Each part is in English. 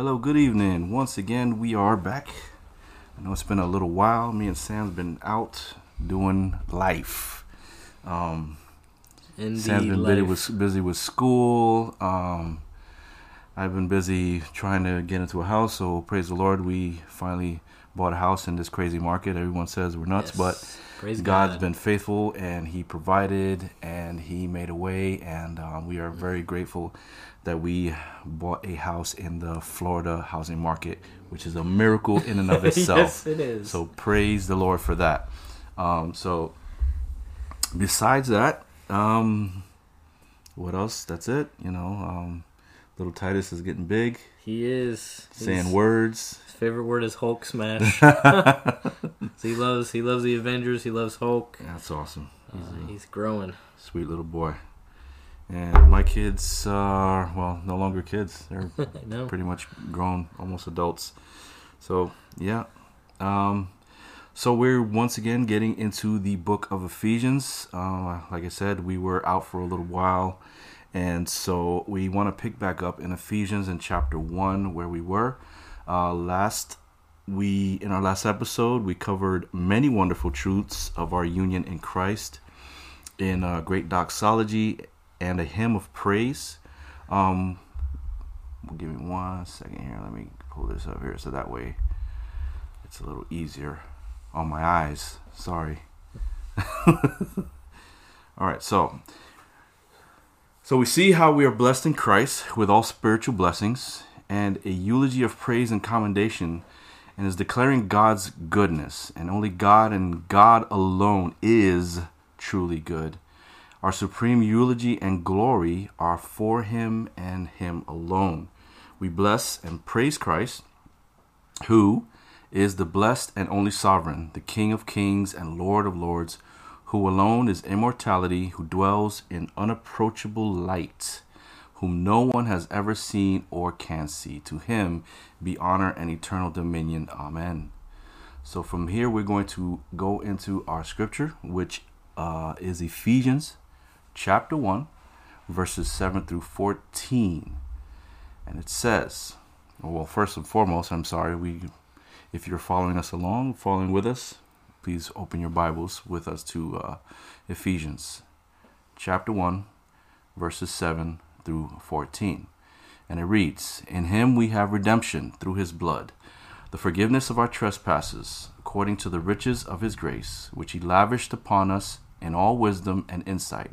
hello, good evening. Once again, we are back. I know it's been a little while. Me and Sam's been out doing life. Um, Indeed, Sam's been life. busy with, busy with school. Um, I've been busy trying to get into a house. So praise the Lord, we finally bought a house in this crazy market. Everyone says we're nuts, Yes. but Praise God's God. been faithful and He provided and He made a way, and um, we are very grateful that we bought a house in the Florida housing market, which is a miracle in and of itself. yes, it is. So praise the Lord for that. Um, so besides that, um, what else? That's it. You know, um, little Titus is getting big, he is saying words. His favorite word is Hulk smash. So he loves he loves the Avengers. He loves Hulk. That's awesome. He's Uh, he's growing. sweet little boy. And my kids are well, no longer kids. They're know. pretty much grown, almost adults. So yeah. Um, so we're once again getting into the book of Ephesians. Uh, like I said, we were out for a little while, and so we want to pick back up in Ephesians in chapter one where we were uh, last. We in our last episode we covered many wonderful truths of our union in Christ in uh, great doxology and a hymn of praise. Um, give me one second here. Let me pull this up here so that way it's a little easier on my eyes. Sorry. all right, so so we see how we are blessed in Christ with all spiritual blessings and a eulogy of praise and commendation and is declaring God's goodness and only God and God alone is truly good. Our supreme eulogy and glory are for him and him alone. We bless and praise Christ, who is the blessed and only sovereign, the King of kings and Lord of lords, who alone is immortality, who dwells in unapproachable light, whom no one has ever seen or can see. To him be honor and eternal dominion. Amen. So from here, we're going to go into our scripture, which uh, is Ephesians chapter 1, verses 7 through 14. And it says, well, first and foremost, I'm sorry, we, if you're following us along, following with us, please open your Bibles with us to uh, Ephesians chapter 1, verses 7 through 14. And it reads, In him we have redemption through his blood, the forgiveness of our trespasses, according to the riches of his grace, which he lavished upon us in all wisdom and insight,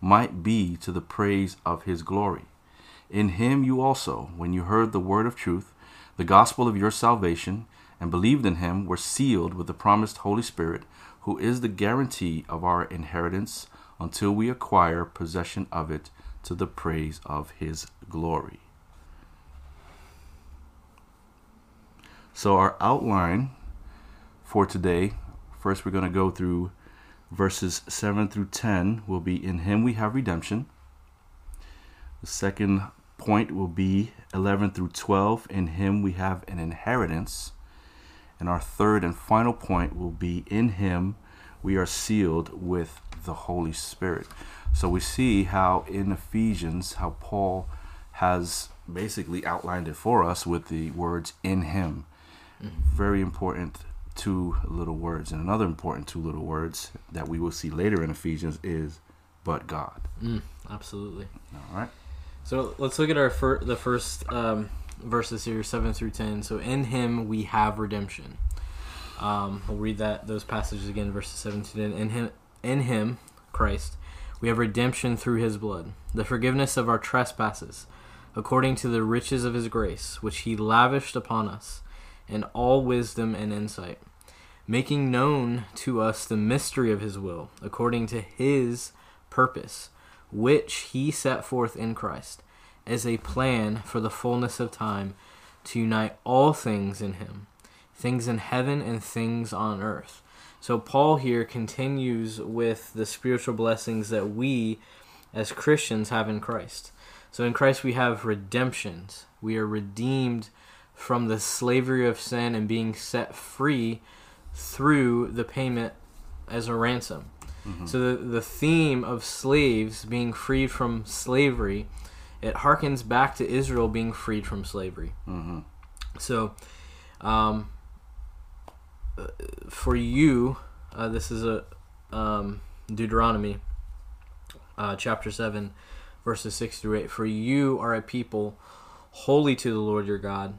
might be to the praise of his glory. In him you also, when you heard the word of truth, the gospel of your salvation, and believed in him, were sealed with the promised Holy Spirit, who is the guarantee of our inheritance until we acquire possession of it to the praise of his glory. So, our outline for today first, we're going to go through verses 7 through 10, will be In him we have redemption. The second point will be 11 through 12, In him we have an inheritance. And our third and final point will be In him we are sealed with the Holy Spirit. So we see how in Ephesians, how Paul has basically outlined it for us with the words in him. Mm-hmm. Very important two little words. And another important two little words that we will see later in Ephesians is but God. Mm, absolutely. All right. So let's look at our fir- the first um, verses here, seven through ten. So in Him we have redemption. Um, we'll read that those passages again, verses seven to ten. In Him, in Him, Christ, we have redemption through His blood, the forgiveness of our trespasses, according to the riches of His grace, which He lavished upon us, in all wisdom and insight, making known to us the mystery of His will, according to His purpose which he set forth in Christ as a plan for the fullness of time to unite all things in him, things in heaven and things on earth. So Paul here continues with the spiritual blessings that we as Christians have in Christ. So in Christ we have redemptions. We are redeemed from the slavery of sin and being set free through the payment as a ransom. Mm-hmm. So the, the theme of slaves being freed from slavery, it harkens back to Israel being freed from slavery. Mm-hmm. So, um, for you, uh, this is a um, Deuteronomy uh, chapter seven, verses six through eight. For you are a people holy to the Lord your God.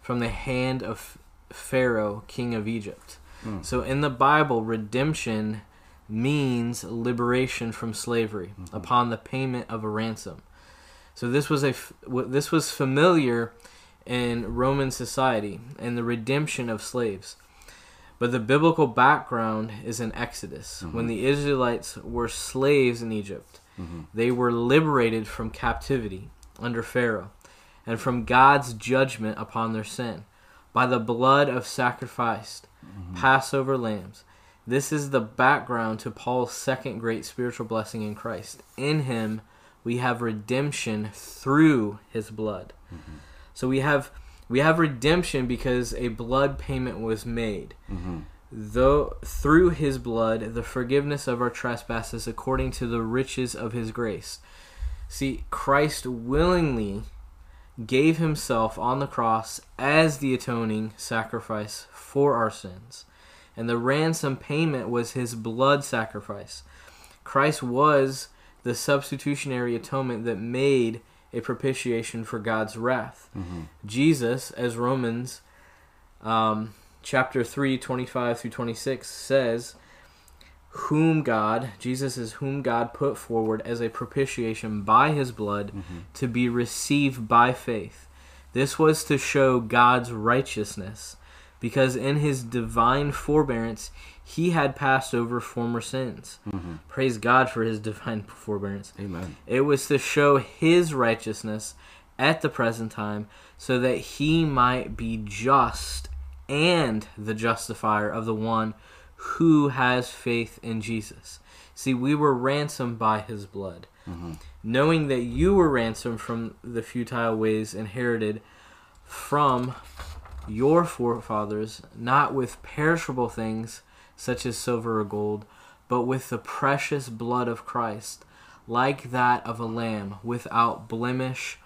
from the hand of Pharaoh, king of Egypt. Mm. So in the Bible, redemption means liberation from slavery mm-hmm. upon the payment of a ransom. So this was a this was familiar in Roman society and the redemption of slaves. But the biblical background is in Exodus. Mm-hmm. When the Israelites were slaves in Egypt, mm-hmm. they were liberated from captivity under Pharaoh and from God's judgment upon their sin by the blood of sacrificed mm-hmm. Passover lambs. This is the background to Paul's second great spiritual blessing in Christ. In him we have redemption through his blood. Mm-hmm. So we have we have redemption because a blood payment was made. Mm-hmm. Though through his blood the forgiveness of our trespasses according to the riches of his grace. See, Christ willingly gave himself on the cross as the atoning sacrifice for our sins. And the ransom payment was his blood sacrifice. Christ was the substitutionary atonement that made a propitiation for God's wrath. Mm-hmm. Jesus, as Romans um, chapter 3, 25 through 26 says, whom God, Jesus is whom God put forward as a propitiation by his blood mm-hmm. to be received by faith. This was to show God's righteousness, because in his divine forbearance he had passed over former sins. Mm-hmm. Praise God for his divine forbearance. Amen. It was to show his righteousness at the present time so that he might be just and the justifier of the one who has faith in Jesus. See, we were ransomed by his blood. Mm-hmm. Knowing that you were ransomed from the futile ways inherited from your forefathers, not with perishable things such as silver or gold, but with the precious blood of Christ, like that of a lamb, without blemish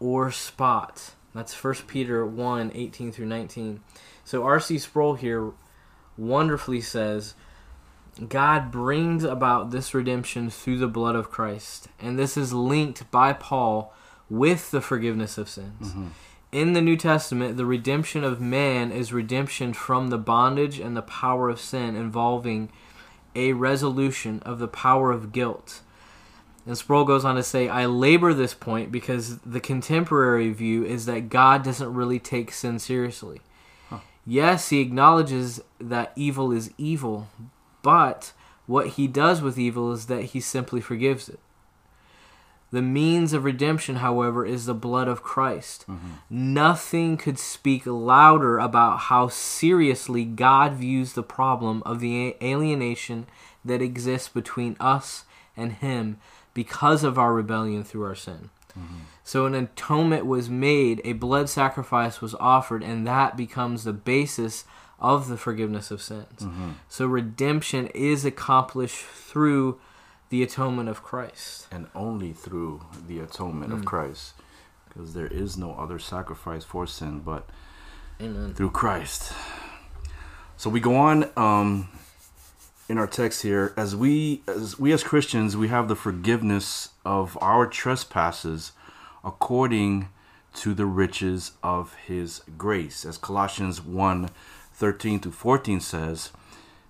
or spot. That's 1 Peter 1 18 through 19. So R.C. Sproul here wonderfully says, God brings about this redemption through the blood of Christ. And this is linked by Paul with the forgiveness of sins. Mm-hmm. In the New Testament, the redemption of man is redemption from the bondage and the power of sin, involving a resolution of the power of guilt. And Sproul goes on to say, I labor this point because the contemporary view is that God doesn't really take sin seriously. Yes, he acknowledges that evil is evil, but what he does with evil is that he simply forgives it. The means of redemption, however, is the blood of Christ. Mm-hmm. Nothing could speak louder about how seriously God views the problem of the alienation that exists between us and Him because of our rebellion through our sin. Mm-hmm. So an atonement was made, a blood sacrifice was offered, and that becomes the basis of the forgiveness of sins. Mm-hmm. So redemption is accomplished through the atonement of Christ. And only through the atonement mm. of Christ. Because there is no other sacrifice for sin but Amen. through Christ. So we go on um, in our text here as we as we as Christians we have the forgiveness of our trespasses according to the riches of his grace. As Colossians 1 13 to 14 says,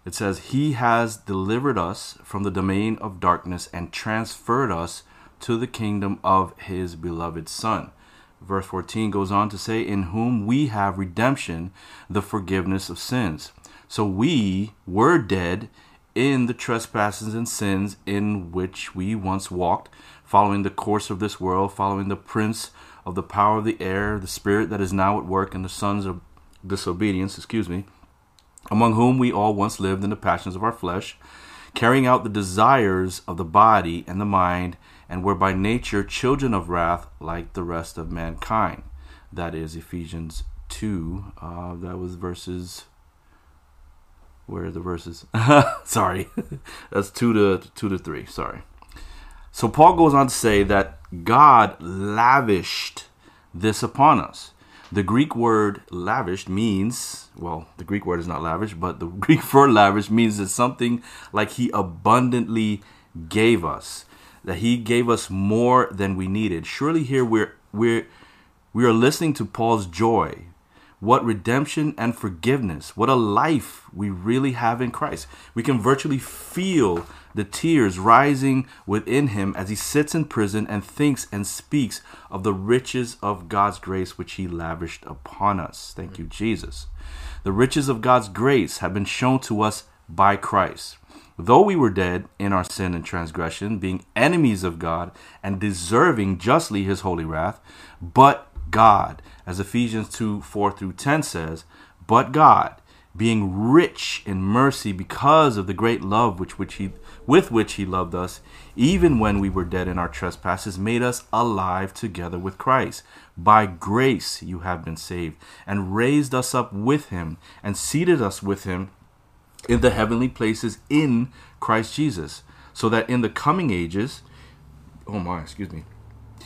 it says, He has delivered us from the domain of darkness and transferred us to the kingdom of his beloved Son. Verse 14 goes on to say, In whom we have redemption, the forgiveness of sins. So we were dead in the trespasses and sins in which we once walked, following the course of this world, following the prince of the power of the air, the spirit that is now at work in the sons of disobedience, excuse me, among whom we all once lived in the passions of our flesh, carrying out the desires of the body and the mind, and were by nature children of wrath like the rest of mankind. That is Ephesians 2. Uh, that was verses where are the verses? sorry. That's 2 to 2 to 3. Sorry. So Paul goes on to say that God lavished this upon us. The Greek word lavished means, well, the Greek word is not lavish, but the Greek for lavish means that something like he abundantly gave us, that he gave us more than we needed. Surely here we're we're we are listening to Paul's joy what redemption and forgiveness, what a life we really have in Christ. We can virtually feel the tears rising within him as he sits in prison and thinks and speaks of the riches of God's grace which he lavished upon us. Thank you, Jesus. The riches of God's grace have been shown to us by Christ. Though we were dead in our sin and transgression, being enemies of God and deserving justly his holy wrath, but God, as Ephesians 2 4 through 10 says, but God, being rich in mercy because of the great love which, which he, with which he loved us, even when we were dead in our trespasses, made us alive together with Christ. By grace you have been saved, and raised us up with him, and seated us with him in the heavenly places in Christ Jesus, so that in the coming ages, oh my, excuse me,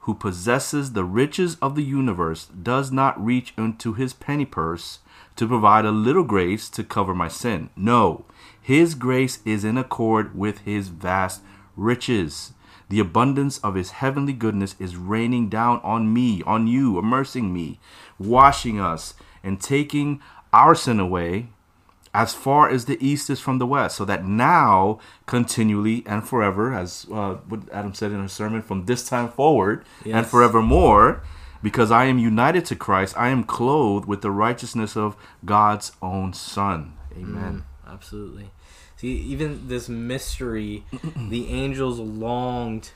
who possesses the riches of the universe does not reach into his penny purse to provide a little grace to cover my sin. No, his grace is in accord with his vast riches. The abundance of his heavenly goodness is raining down on me, on you, immersing me, washing us, and taking our sin away as far as the east is from the west, so that now, continually and forever, as uh, what Adam said in his sermon, from this time forward yes. and forevermore, because I am united to Christ, I am clothed with the righteousness of God's own Son. Amen. Mm, absolutely. See, even this mystery, the angels longed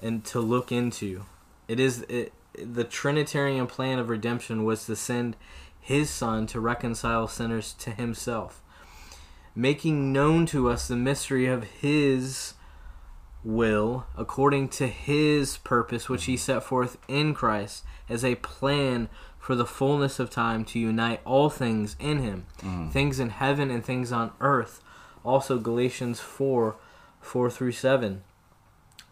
and to look into. It is it, the Trinitarian plan of redemption was to send his Son to reconcile sinners to himself, making known to us the mystery of his will according to his purpose, which he set forth in Christ as a plan for the fullness of time to unite all things in him, mm. things in heaven and things on earth. Also, Galatians 4 4 through 7.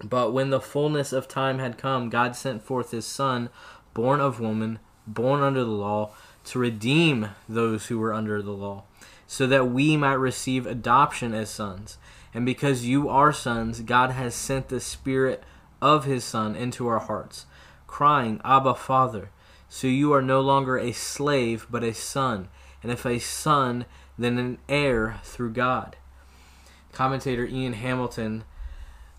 But when the fullness of time had come, God sent forth his Son, born of woman, born under the law to redeem those who were under the law, so that we might receive adoption as sons. And because you are sons, God has sent the Spirit of His Son into our hearts, crying, Abba, Father. So you are no longer a slave, but a son. And if a son, then an heir through God. Commentator Ian Hamilton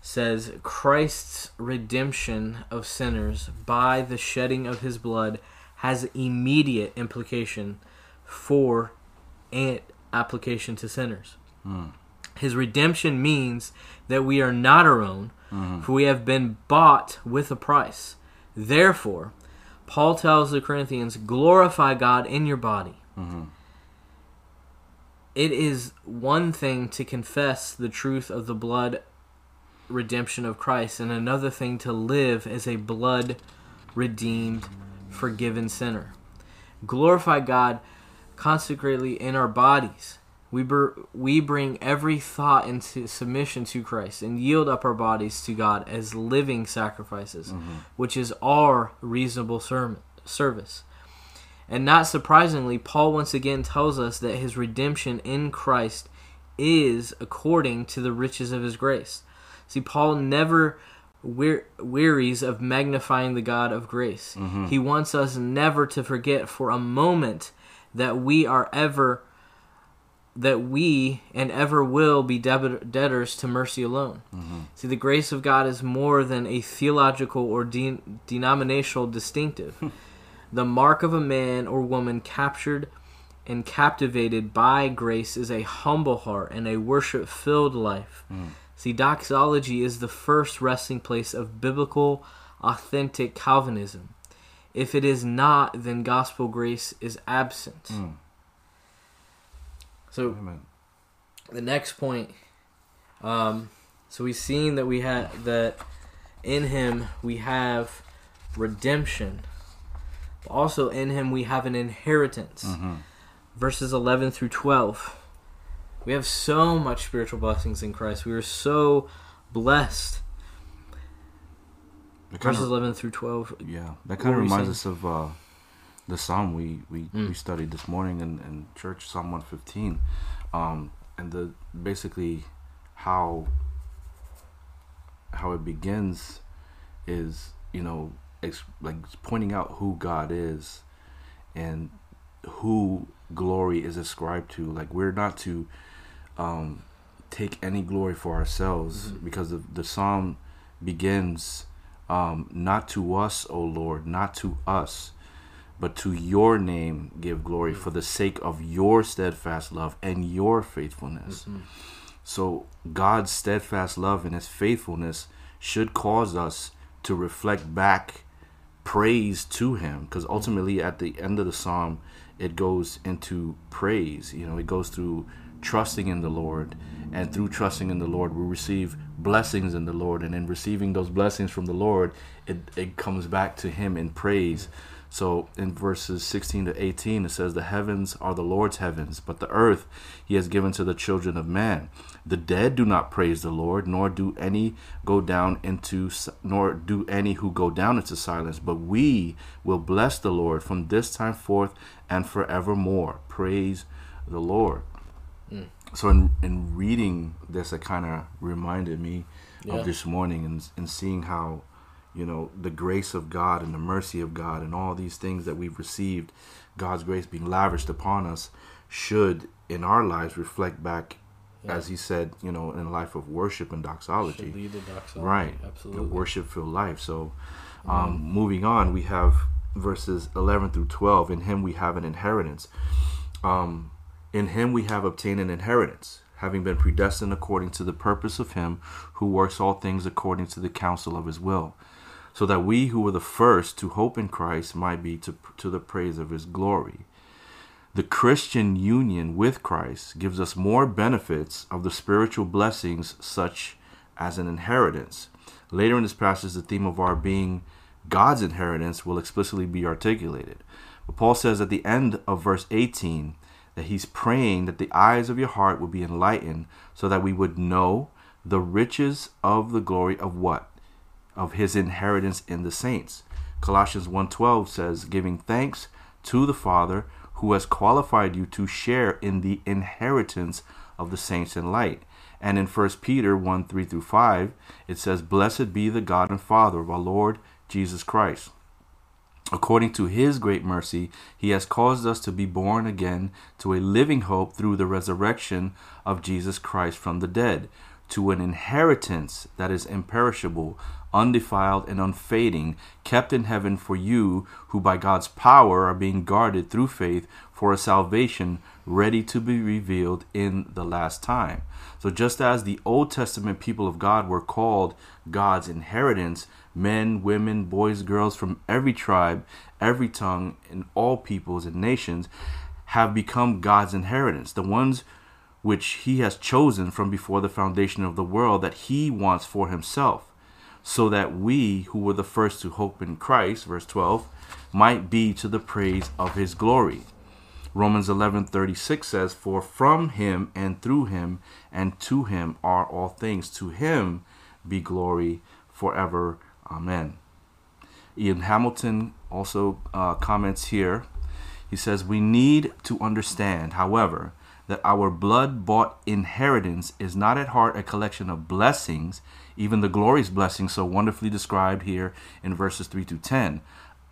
says Christ's redemption of sinners by the shedding of his blood has immediate implication for and application to sinners. Mm. His redemption means that we are not our own, mm-hmm. for we have been bought with a price. Therefore, Paul tells the Corinthians, glorify God in your body. Mm-hmm. It is one thing to confess the truth of the blood redemption of Christ, and another thing to live as a blood redeemed forgiven sinner. glorify God consecrately in our bodies. We, br- we bring every thought into submission to Christ and yield up our bodies to God as living sacrifices, mm-hmm. which is our reasonable sermon, service. And not surprisingly, Paul once again tells us that his redemption in Christ is according to the riches of his grace. See, Paul never wear- wearies of magnifying the God of grace. Mm-hmm. He wants us never to forget for a moment that we are ever that we and ever will be debit- debtors to mercy alone. Mm-hmm. See, the grace of God is more than a theological or de- denominational distinctive. Hmm. the mark of a man or woman captured and captivated by grace is a humble heart and a worship filled life. Hmm. See, doxology is the first resting place of biblical, authentic Calvinism. If it is not, then gospel grace is absent. So Amen. the next point, um, so we've seen that we have that in Him we have redemption. But also in Him we have an inheritance. Verses eleven through twelve. We have so much spiritual blessings in Christ. We are so blessed. That Verses of, eleven through twelve. yeah, that kind of reminds us of uh, the psalm we we, Mm. we studied this morning in, in church, Psalm one fifteen, um, and the basically how how it begins is you know ex- like pointing out who God is and who glory is ascribed to. Like we're not to um, take any glory for ourselves Mhm. because the, the psalm begins um, not to us, O Lord, not to us, but to your name give glory for the sake of your steadfast love and your faithfulness. Mhm. So God's steadfast love and his faithfulness should cause us to reflect back praise to him because ultimately at the end of the psalm it goes into praise you know it goes through trusting in the lord and through trusting in the lord we receive blessings in the lord and in receiving those blessings from the lord it, it comes back to him in praise. So in verses 16 to 18 it says the heavens are the lord's heavens but the earth he has given to the children of man. The dead do not praise the lord nor do any go down into nor do any who go down into silence but we will bless the lord from this time forth and forevermore. Praise the lord Mm. so in, in reading this it kind of reminded me Yeah. of this morning and, and seeing how you know the grace of god and the mercy of god and all these things that we've received god's grace being lavished upon us should in our lives reflect back Yeah. as he said you know in a life of worship and doxology Should lead the doxology. right Absolutely. a worship filled life so um, moving on we have verses 11 through 12 in him we have an inheritance um, in him we have obtained an inheritance having been predestined according to the purpose of him who works all things according to the counsel of his will so that we who were the first to hope in christ might be to, to the praise of his glory the Christian union with Christ gives us more benefits of the spiritual blessings, such as an inheritance. Later in this passage, the theme of our being God's inheritance will explicitly be articulated. But Paul says at the end of verse 18 that he's praying that the eyes of your heart would be enlightened so that we would know the riches of the glory of what? Of his inheritance in the saints. Colossians 1:12 says, "Giving thanks to the Father who has qualified you to share in the inheritance of the saints in light." And in 1 Peter 1 3 through 5, it says, Blessed be the God and Father of our Lord Jesus Christ. According to his great mercy, he has caused us to be born again to a living hope through the resurrection of Jesus Christ from the dead, to an inheritance that is imperishable, undefiled, and unfading, kept in heaven for you, who by God's power are being guarded through faith for a salvation ready to be revealed in the last time. So, just as the Old Testament people of God were called God's inheritance, men, women, boys, girls from every tribe, every tongue, and all peoples and nations have become God's inheritance, the ones which He has chosen from before the foundation of the world that He wants for Himself. so that we who were the first to hope in Christ, verse 12, might be to the praise of his glory. Romans 11:36 says, "For from him and through him and to him are all things. To him be glory forever. Amen." Ian Hamilton also uh, comments here. He says, "We need to understand, however, that our blood-bought inheritance is not at heart a collection of blessings, even the glorious blessings so wonderfully described here in verses 3 to 10.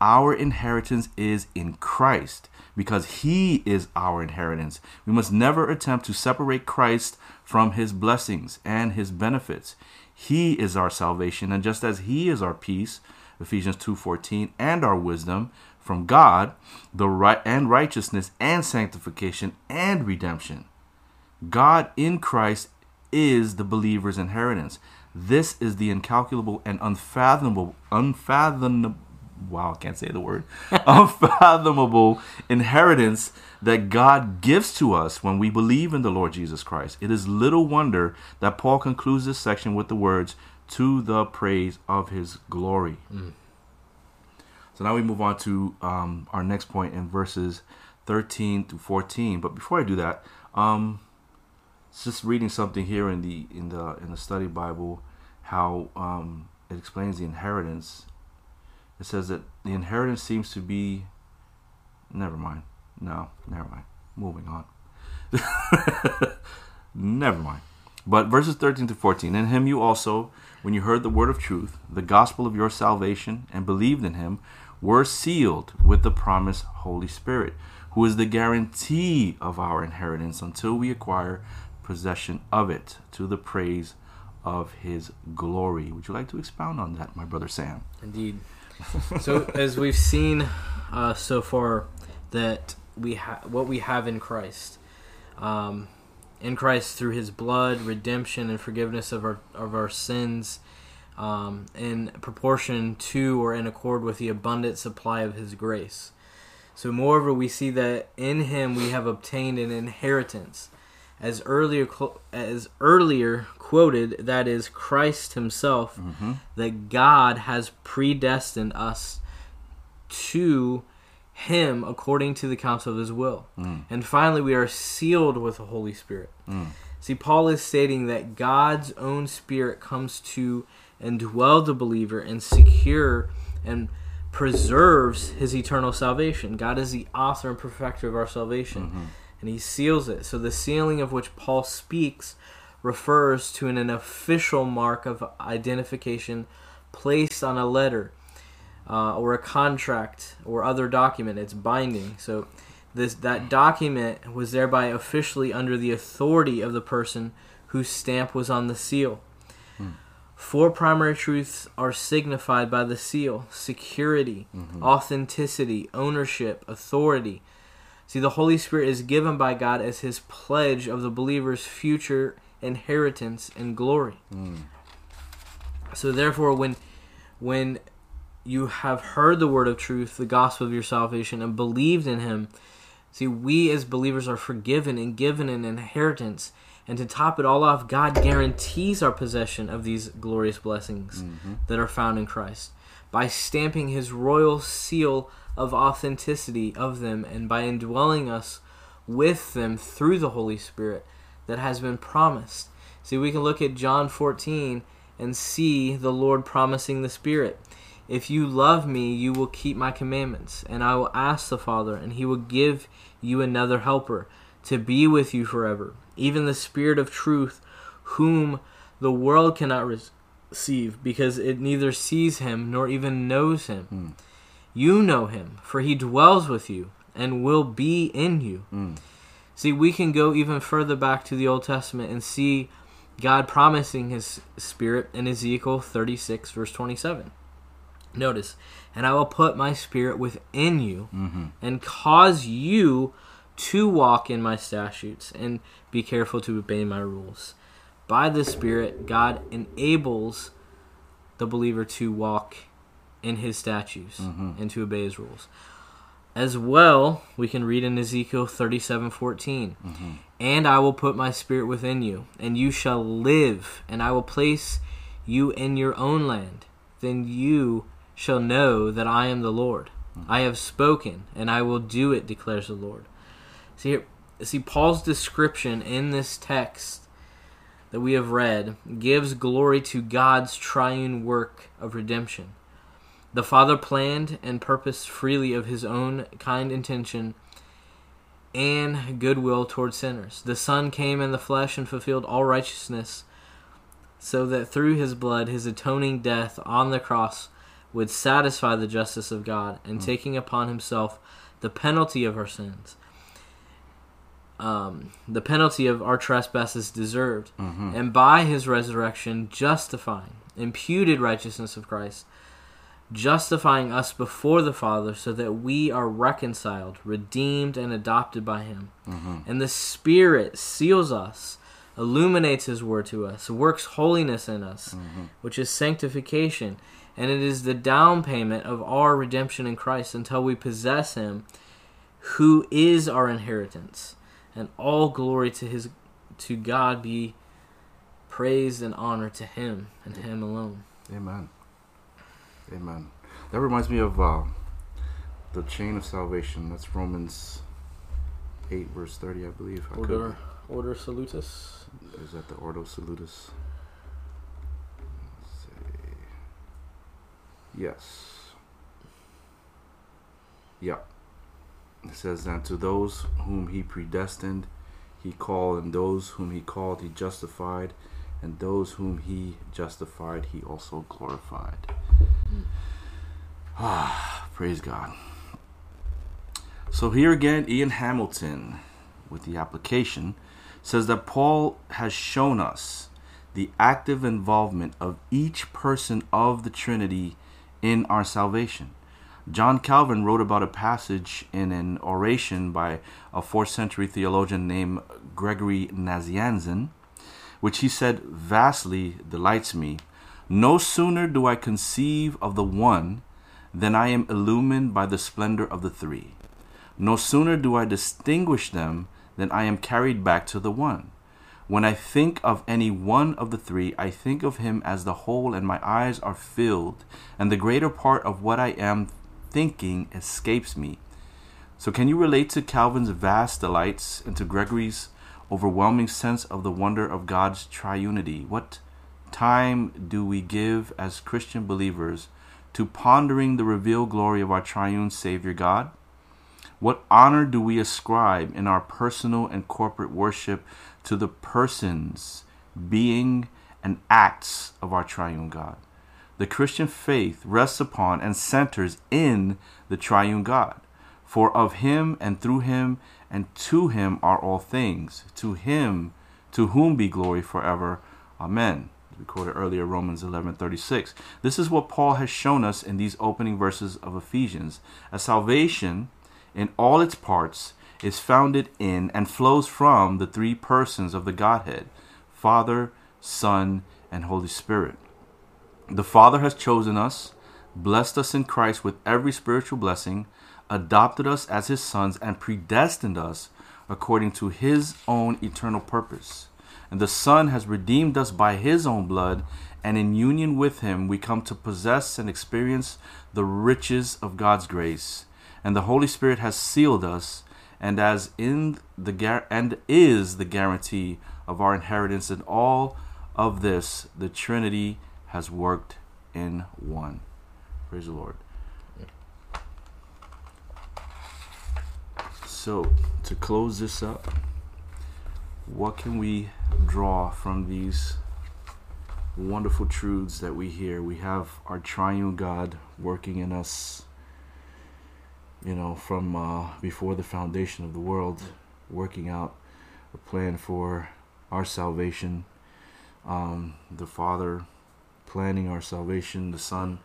Our inheritance is in Christ." because he is our inheritance. We must never attempt to separate Christ from his blessings and his benefits. He is our salvation, and just as he is our peace, Ephesians 2:14, and our wisdom from God, the right and righteousness and sanctification and redemption. God in Christ is the believer's inheritance. This is the incalculable and unfathomable unfathomable wow, I can't say the word, unfathomable inheritance that God gives to us when we believe in the Lord Jesus Christ. It is little wonder that Paul concludes this section with the words, to the praise of his glory. Mm. So now we move on to um, our next point in verses 13 to 14. But before I do that, um, just reading something here in the in the in the study Bible, how um, it explains the inheritance it says that the inheritance seems to be. Never mind. No, never mind. Moving on. never mind. But verses 13 to 14 In him you also, when you heard the word of truth, the gospel of your salvation, and believed in him, were sealed with the promised Holy Spirit, who is the guarantee of our inheritance until we acquire possession of it to the praise of his glory. Would you like to expound on that, my brother Sam? Indeed so as we've seen uh, so far that we have what we have in Christ, um, in Christ through His blood, redemption, and forgiveness of our of our sins, um, in proportion to or in accord with the abundant supply of His grace. So, moreover, we see that in Him we have obtained an inheritance, as earlier as earlier quoted that is Christ himself mm-hmm. that God has predestined us to him according to the counsel of his will. Mm. And finally we are sealed with the Holy Spirit. Mm. See Paul is stating that God's own spirit comes to indwell the believer and secure and preserves his eternal salvation. God is the author and perfecter of our salvation. Mm-hmm and he seals it. So the sealing of which Paul speaks refers to an, an official mark of identification placed on a letter uh, or a contract or other document. It's binding. So this that document was thereby officially under the authority of the person whose stamp was on the seal. Hmm. Four primary truths are signified by the seal security, mm-hmm. authenticity, ownership, authority, See, the Holy Spirit is given by God as his pledge of the believer's future inheritance and glory. Mm. So therefore when when you have heard the word of truth, the gospel of your salvation and believed in him, see we as believers are forgiven and given an inheritance. And to top it all off, God guarantees our possession of these glorious blessings mm-hmm. that are found in Christ by stamping his royal seal of authenticity of them and by indwelling us with them through the Holy Spirit that has been promised. See, we can look at John 14 and see the Lord promising the Spirit. If you love me, you will keep my commandments, and I will ask the Father, and he will give you another helper to be with you forever, even the Spirit of truth, whom the world cannot receive, because it neither sees him nor even knows him. Mm. You know him, for he dwells with you and will be in you. Mm. See, we can go even further back to the Old Testament and see God promising his spirit in Ezekiel 36, verse 27. Notice, and I will put my spirit within you mm-hmm. and cause you to walk in my statutes and be careful to obey my rules. By the Spirit, God enables the believer to walk in his statutes mm-hmm. and to obey his rules. As well, we can read in Ezekiel 37 14, mm-hmm. and I will put my spirit within you, and you shall live, and I will place you in your own land, then you shall know that I am the Lord. I have spoken, and I will do it, declares the Lord. See here, see Paul's description in this text that we have read gives glory to God's triune work of redemption. The Father planned and purposed freely of his own kind intention and goodwill toward sinners. The Son came in the flesh and fulfilled all righteousness, so that through his blood, his atoning death on the cross would satisfy the justice of God, and mm. taking upon himself the penalty of our sins. Um, the penalty of our trespasses deserved, mm-hmm. and by his resurrection, justifying, imputed righteousness of Christ justifying us before the Father so that we are reconciled, redeemed, and adopted by Him. Mm-hmm. And the Spirit seals us, illuminates His Word to us, works holiness in us, mm-hmm. which is sanctification. And it is the down payment of our redemption in Christ until we possess Him, who is our inheritance. And all glory to His to God be praise and honor to Him and Him alone. Amen. Amen. That reminds me of uh, the chain of salvation. That's Romans 8, verse 30, I believe. I order, order salutis. Is that the Ordo Salutis? See yes. Yeah. It says, And to those whom he predestined, he called, and those whom he called, he justified, and those whom he justified, he also glorified. Ah, praise God. So here again, Ian Hamilton, with the application, says that Paul has shown us the active involvement of each person of the Trinity in our salvation. John Calvin wrote about a passage in an oration by a 4th century theologian named Gregory Nazianzen, which he said vastly delights me no sooner do I conceive of the one than I am illumined by the splendor of the three. No sooner do I distinguish them than I am carried back to the one. When I think of any one of the three, I think of him as the whole, and my eyes are filled, and the greater part of what I am thinking escapes me. So, can you relate to Calvin's vast delights and to Gregory's overwhelming sense of the wonder of God's triunity? What time do we give as Christian believers to pondering the revealed glory of our triune Savior God? What honor do we ascribe in our personal and corporate worship to the persons, being, and acts of our triune God? The Christian faith rests upon and centers in the triune God. For of him and through him and to him are all things. To him, to whom be glory forever. Amen we quoted earlier Romans 11:36. This is what Paul has shown us in these opening verses of Ephesians. A salvation in all its parts is founded in and flows from the three persons of the Godhead, Father, Son, and Holy Spirit. The Father has chosen us, blessed us in Christ with every spiritual blessing, adopted us as his sons, and predestined us according to his own eternal purpose. And the Son has redeemed us by his own blood, and in union with him we come to possess and experience the riches of God's grace. And the Holy Spirit has sealed us, and as in the and is the guarantee of our inheritance in all of this the Trinity has worked in one. Praise the Lord. So, to close this up, what can we draw from these wonderful truths that we hear? We have our triune God working in us, you know, from uh, before the foundation of the world, working out a plan for our salvation. Um, the Father planning our salvation, the Son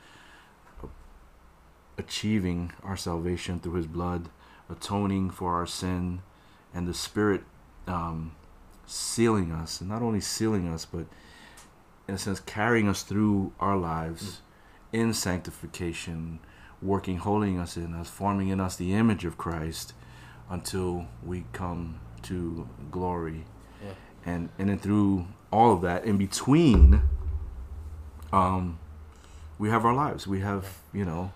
achieving our salvation through His blood, atoning for our sin, and the Spirit um, sealing us, and not only sealing us, but in a sense carrying us through our lives mm. in sanctification, working, holding us in us, forming in us the image of Christ until we come to glory. Yeah. And and then through all of that, in between um, we have our lives. We have, you know,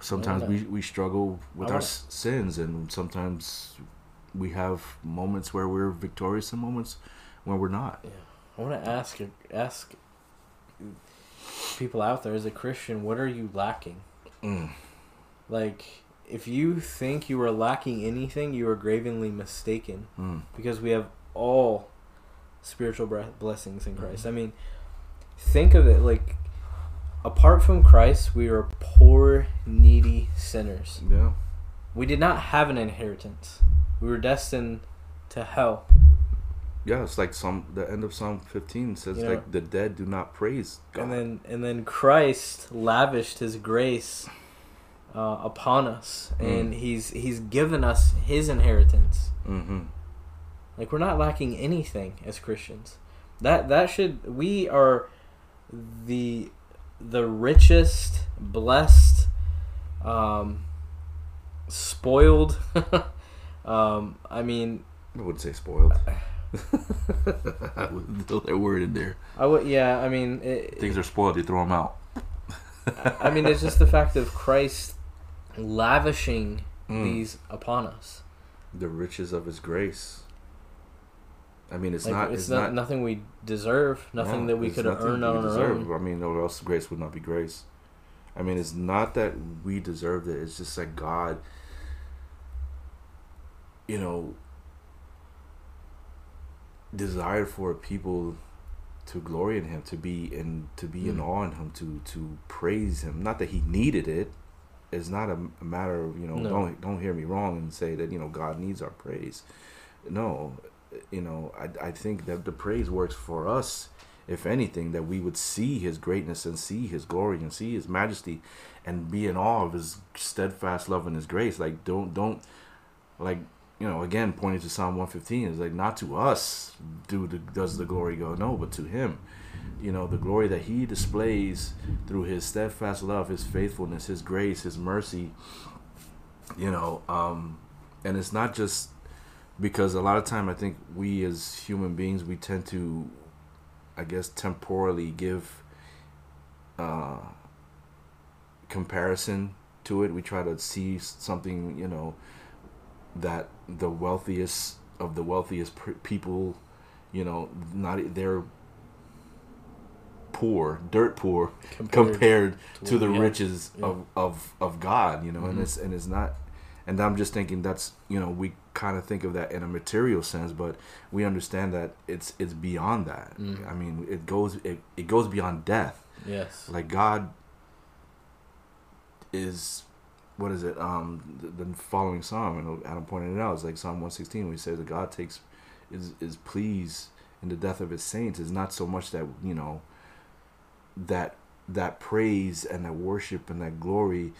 sometimes we, we struggle with our s- sins, and sometimes we have moments where we're victorious and moments when we're not. yeah. I want to ask ask people out there as a Christian, what are you lacking? Mm. Like, if you think you are lacking anything, you are gravely mistaken. Mm. because we have all spiritual bre- blessings in Christ. I mean, think of it like apart from Christ, we are poor, needy sinners. Yeah. We did not have an inheritance. We were destined to hell. Yeah, it's like some the end of Psalm 15 says Yeah. like the dead do not praise God. And then and then Christ lavished his grace uh, upon us and Mm. he's he's given us his inheritance. mm-hmm. Like we're not lacking anything as Christians. That that should we are the the richest, blessed, um, spoiled. um, I mean, I wouldn't say spoiled. I would throw that word in there. I would yeah. I mean, it, Things are spoiled, you throw them out. I mean, it's just the fact of Christ lavishing Mm. these upon us. The riches of His grace. I mean, it's Like, not. it's, It's, not, not. nothing we deserve. Nothing no, that we could earn nothing earned we on our deserve. own. I mean, or else grace would not be grace. I mean, it's not that we deserved it. It's just that God. You know, desired for people to glory in Him, to be in, to be in Mm. awe in Him, to to praise Him. Not that He needed it. It's not a, a matter of you know. No. Don't don't hear me wrong and say that you know God needs our praise. No, you know I I think that the praise works for us if anything, that we would see his greatness and see his glory and see his majesty and be in awe of his steadfast love and his grace. Like don't don't like you know, again pointing to Psalm one fifteen is like not to us do the, does the glory go, no, but to him. You know, the glory that he displays through his steadfast love, his faithfulness, his grace, his mercy, you know, um and it's not just because a lot of time I think we as human beings we tend to I guess temporally give uh, comparison to it. We try to see something, you know, that the wealthiest of the wealthiest people, you know, not they're poor, dirt poor compared, to, the yeah, riches yeah. of, of of God, you know, and Mhm. it's and it's not and I'm just thinking that's you know we kind of think of that in a material sense, but we understand that it's it's beyond that. Mm. I mean, it goes it, it goes beyond death. Yes. Like God is what is it? Um, the, the following psalm, and Adam pointed it out, it's like Psalm one sixteen, where he says that God takes is is pleased in the death of his saints. Is not so much that you know that that praise and that worship and that glory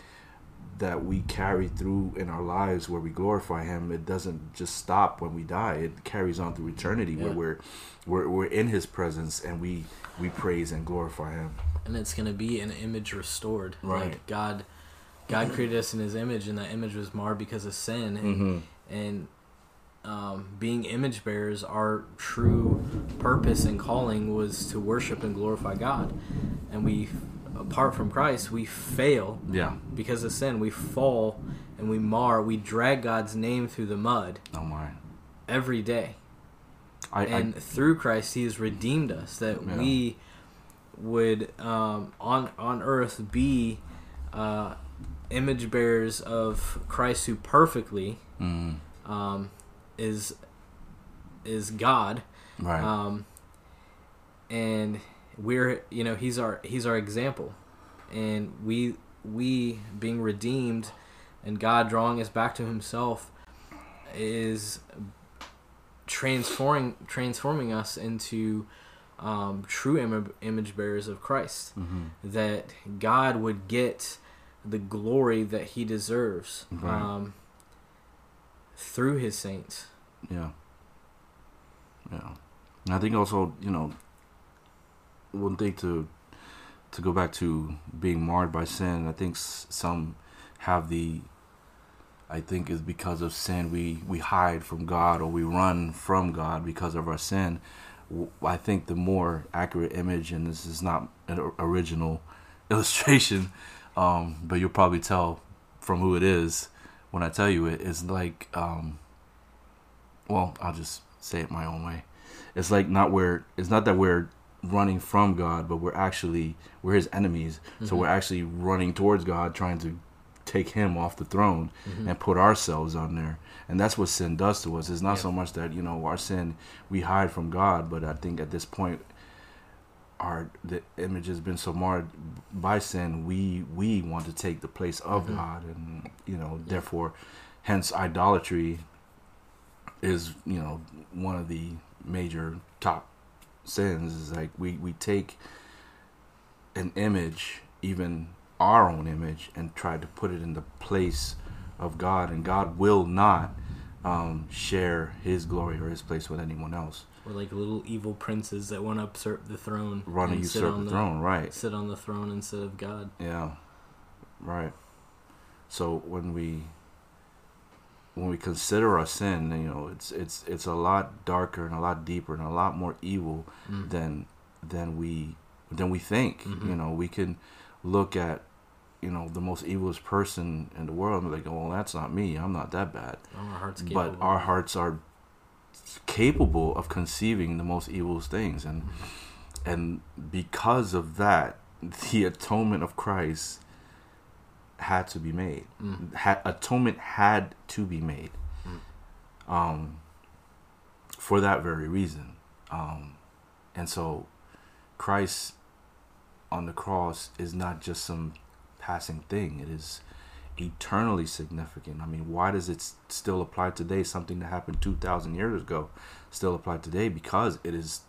that we carry through in our lives where we glorify him it doesn't just stop when we die it carries on through eternity Yeah. where we're, we're we're in his presence and we we praise and glorify him and it's going to be an image restored. Right. Like God, God created us in His image, and that image was marred because of sin. And, mm-hmm. and um, being image bearers, our true purpose and calling was to worship and glorify God. And we, apart from Christ, we fail yeah because of sin. We fall and we mar. We drag God's name through the mud oh my every day. I, and through Christ He has redeemed us that Yeah. we would um, on on earth be uh, image bearers of Christ who perfectly mm, um, is is God right um, and we're you know he's our he's our example and we we being redeemed and God drawing us back to himself is transforming transforming us into um, true Im- image bearers of Christ mm-hmm. that God would get the glory that he deserves Right. um, through his saints Yeah. Yeah. And I think also, you know, one thing to to go back to being marred by sin, I think some have the I think is because of sin we we hide from God or we run from God because of our sin. I think the more accurate image, and this is not an original illustration, um, but you'll probably tell from who it is when I tell you it, is like, um, well, I'll just say it my own way. It's like not where it's not that we're running from God, but we're actually we're His enemies. So Mm-hmm. we're actually running towards God, trying to take Him off the throne Mm-hmm. and put ourselves on there. And that's what sin does to us. It's not Yeah. so much that you know our sin we hide from God, but I think at this point our the image has been so marred by sin we we want to take the place of Mhm. god and you know therefore hence idolatry is you know one of the major top sins is like we we take an image even our own image and try to put it in the place of god and god will not um, share his glory or his place with anyone else We're like little evil princes that want to usurp the throne. run and usurp on the throne right Sit on the throne instead of God. Yeah. Right. So when we when we consider our sin, you know, it's it's it's a lot darker and a lot deeper and a lot more evil Mm. than than we than we think. Mhm. You know, we can look at you know the most evilest person in the world and be like, "Oh, that's not me. I'm not that bad." Our But our hearts are capable of conceiving the most evil things and Mm-hmm. and because of that the atonement of christ had to be made. Mm. ha- atonement had to be made Mm. um for that very reason. Um and so christ on the cross is not just some passing thing. It is eternally significant. I mean why does it still apply today? Something that happened 2000 years ago still apply today because it is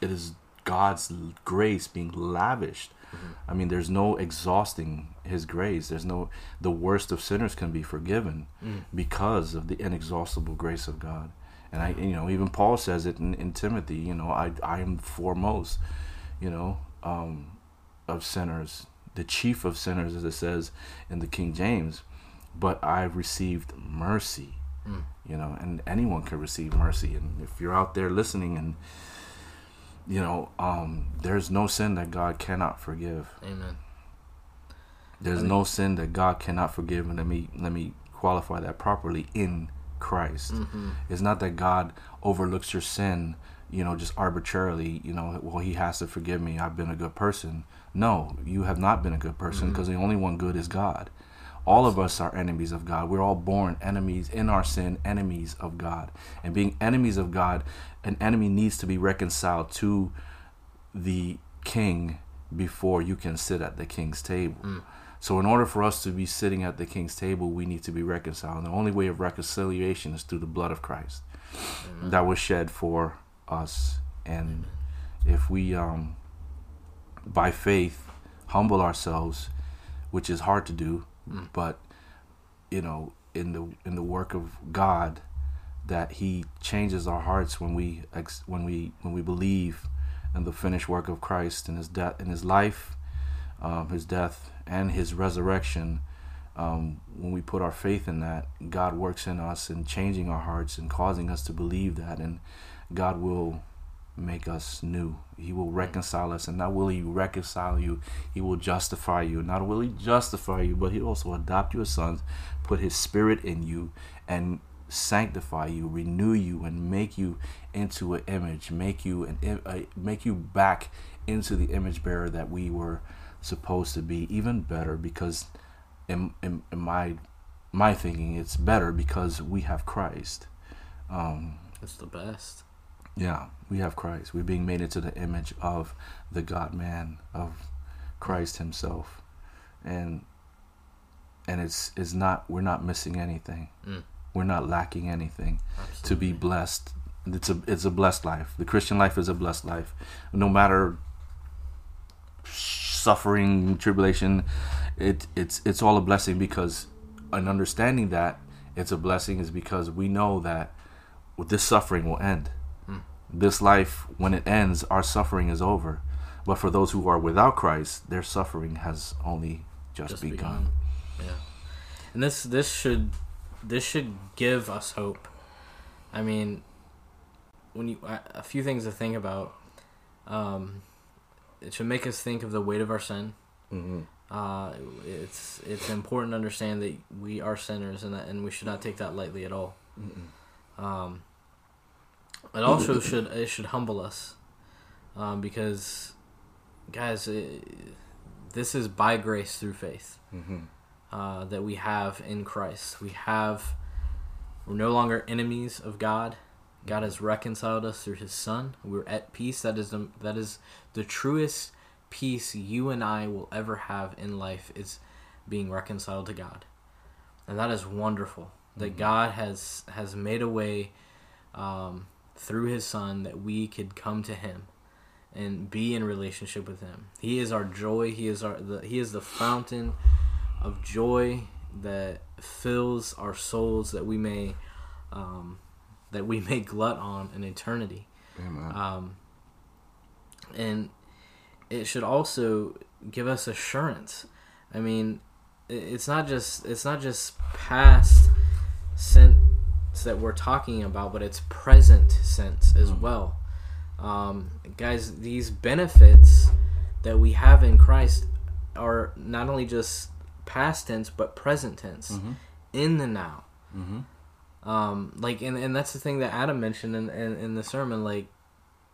it is god's grace being lavished Mhm. i mean there's no exhausting his grace there's no the worst of sinners can be forgiven Mm. because of the inexhaustible grace of god and i you know even paul says it in, in timothy you know i i am foremost you know um of sinners the chief of sinners as it says in the king james but i've received mercy Mm. you know and anyone can receive mercy and if you're out there listening and you know um there's no sin that god cannot forgive Amen. there's I mean- no sin that god cannot forgive and let me let me qualify that properly in christ hmm it's not that God overlooks your sin, you know, just arbitrarily, you know, well, he has to forgive me. I've been a good person. No, you have not been a good person Mhm. because the only one good is God. All of us are enemies of God. We're all born enemies in our sin, enemies of God. And being enemies of God, an enemy needs to be reconciled to the king before you can sit at the king's table. Mm. So, in order for us to be sitting at the king's table, we need to be reconciled. And the only way of reconciliation is through the blood of Christ Amen. that was shed for us. And if we, um, by faith, humble ourselves, which is hard to do, Mm. but you know, in the in the work of God, that He changes our hearts when we ex- when we when we believe in the finished work of Christ and His death, in His life, um, His death, and His resurrection. Um, when we put our faith in that, God works in us and changing our hearts and causing us to believe that, and God will make us new. He will reconcile us, and not will He reconcile you, He will justify you. Not will He justify you, but He also adopt you as sons, put His Spirit in you, and sanctify you, renew you, and make you into an image, make you an uh, make you back into the image bearer that we were supposed to be. Even better, because in, in, in my my thinking, it's better because we have Christ. Um, It's the best. Yeah, we have Christ. We're being made into the image of the God Man of Christ Himself, and and it's it's not we're not missing anything. Mm. We're not lacking anything to be blessed. It's a it's a blessed life. The Christian life is a blessed life, no matter suffering, tribulation. It it's it's all a blessing because, an understanding that it's a blessing is because we know that this suffering will end. This life, when it ends, our suffering is over. But for those who are without Christ, their suffering has only just, Just begun. begun. Yeah. And this this should this should give us hope. I mean, when you a few things to think about. Um, it should make us think of the weight of our sin. Mm-hmm. Uh, it's it's important to understand that we are sinners and that, and we should not take that lightly at all. Um, it also should it should humble us, um, because, guys, it, this is by grace through faith Mm-hmm. uh, that we have in Christ. We have we're no longer enemies of God. God has reconciled us through His Son. We're at peace. That is the, that is the truest peace you and I will ever have in life is being reconciled to God, and that is wonderful. That God has has made a way um, through His Son that we could come to Him and be in relationship with Him. He is our joy. He is our the, He is the fountain of joy that fills our souls that we may um, that we may glut on in eternity. Um, and it should also give us assurance. I mean, it's not just it's not just past sense that we're talking about, but it's present sense as well. Um, guys, these benefits that we have in Christ are not only just past tense but present tense Mm-hmm. in the now Mm-hmm. um like and, and that's the thing that adam mentioned in, in in the sermon like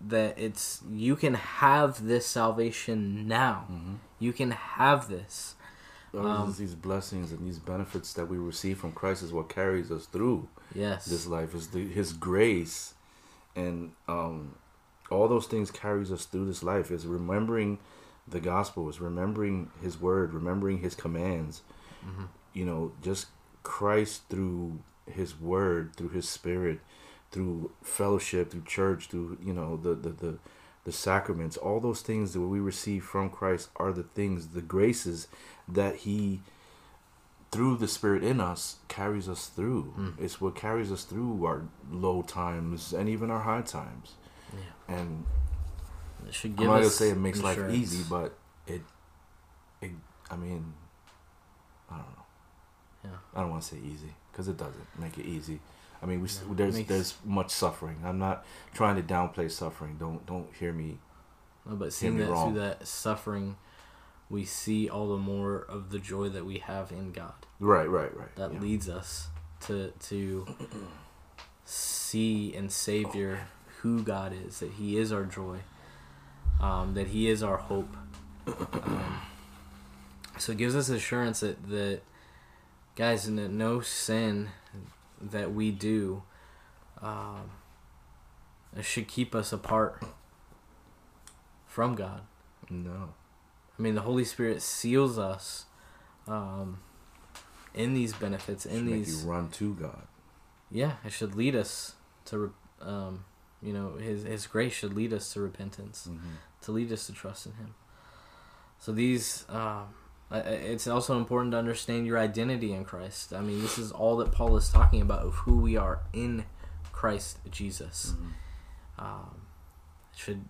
that it's you can have this salvation now Mm-hmm. you can have this Um, these blessings and these benefits that we receive from Christ is what carries us through yes this life. Is the, His grace, and um, all those things carries us through this life. Is remembering the gospel, is remembering His word, remembering His commands. Mhm. You know, just Christ through His word, through His Spirit, through fellowship, through church, through you know the the the, the sacraments. All those things that we receive from Christ are the things, the graces that He through the spirit in us carries us through Mm. it's what carries us through our low times and even our high times Yeah. and it should i'm give not gonna say it makes life easy but it it i mean i don't know Yeah. i don't want to say easy because it doesn't make it easy i mean we it there's makes- there's much suffering i'm not trying to downplay suffering don't don't hear me No, but seeing that wrong. through that suffering we see all the more of the joy that we have in god right right right that yeah. leads us to to see and savor who God is, that He is our joy, um, that He is our hope. Um, so it gives us assurance that that guys, and that no sin that we do um, should keep us apart from God. no I mean, the Holy Spirit seals us um, in these benefits, in make these you run to god yeah, it should lead us to, um, you know, his his grace should lead us to repentance, mm-hmm. to lead us to trust in Him. So these, um, it's also important to understand your identity in Christ. I mean, this is all that Paul is talking about of who we are in Christ Jesus. Mm-hmm. Um, should,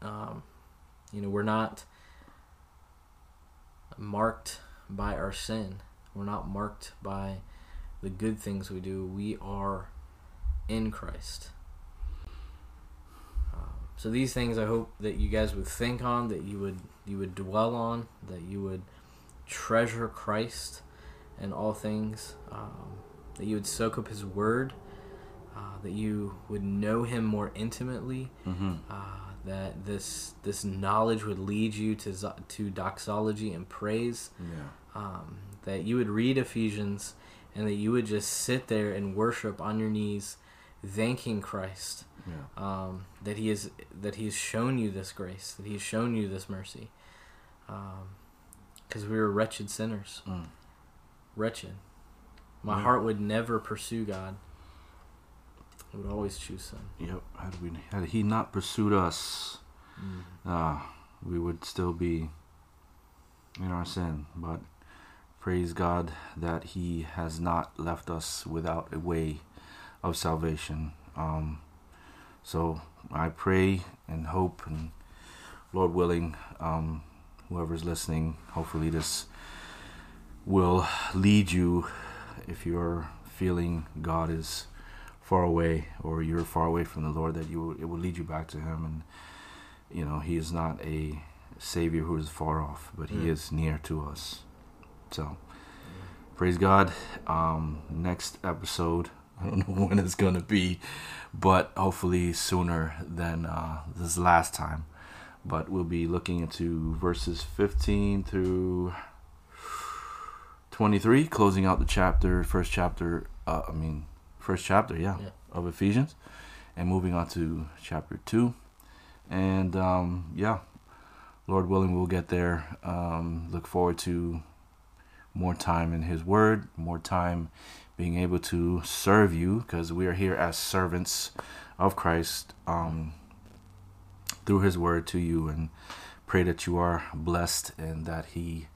um, you know, we're not marked by our sin. We're not marked by the good things we do. We are in Christ. Um, so these things, I hope that you guys would think on, that you would you would dwell on, that you would treasure Christ in all things, um, that you would soak up His Word, uh, that you would know Him more intimately, Mm-hmm. uh, that this this knowledge would lead you to to doxology and praise yeah. um, that you would read Ephesians and that you would just sit there and worship on your knees, thanking Christ yeah. um, that He is that He's shown you this grace, that He's shown you this mercy, because we were wretched sinners, Mm. wretched. My Yeah. heart would never pursue God. It would always choose sin. Yep. Had we had he not pursued us, uh, we would still be in our sin. But praise God that He has not left us without a way of salvation. Um, so I pray and hope, and Lord willing, um, whoever's listening, hopefully this will lead you if you're feeling God is far away or you're far away from the Lord, that you will, it will lead you back to Him. And you know, He is not a Savior who is far off, but He Mm. is near to us. So, praise God. Um, next episode, I don't know when it's gonna be, but hopefully sooner than uh, this last time. But we'll be looking into verses 15 through 23, closing out the chapter, first chapter. Uh, I mean, first chapter, yeah, Yeah. of Ephesians, and moving on to chapter two, and um, yeah, Lord willing, we'll get there. Um, look forward to more time in His Word, more time being able to serve you, because we are here as servants of Christ um, through His Word to you, and pray that you are blessed and that He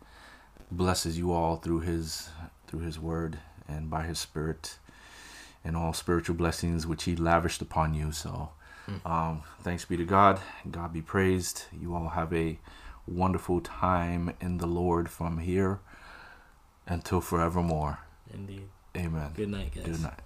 blesses you all through His through His Word and by His Spirit and all spiritual blessings which He lavished upon you. So. Um, thanks be to God. God be praised. You all have a wonderful time in the Lord from here until forevermore. Indeed. Amen. Good night, guys. Good night.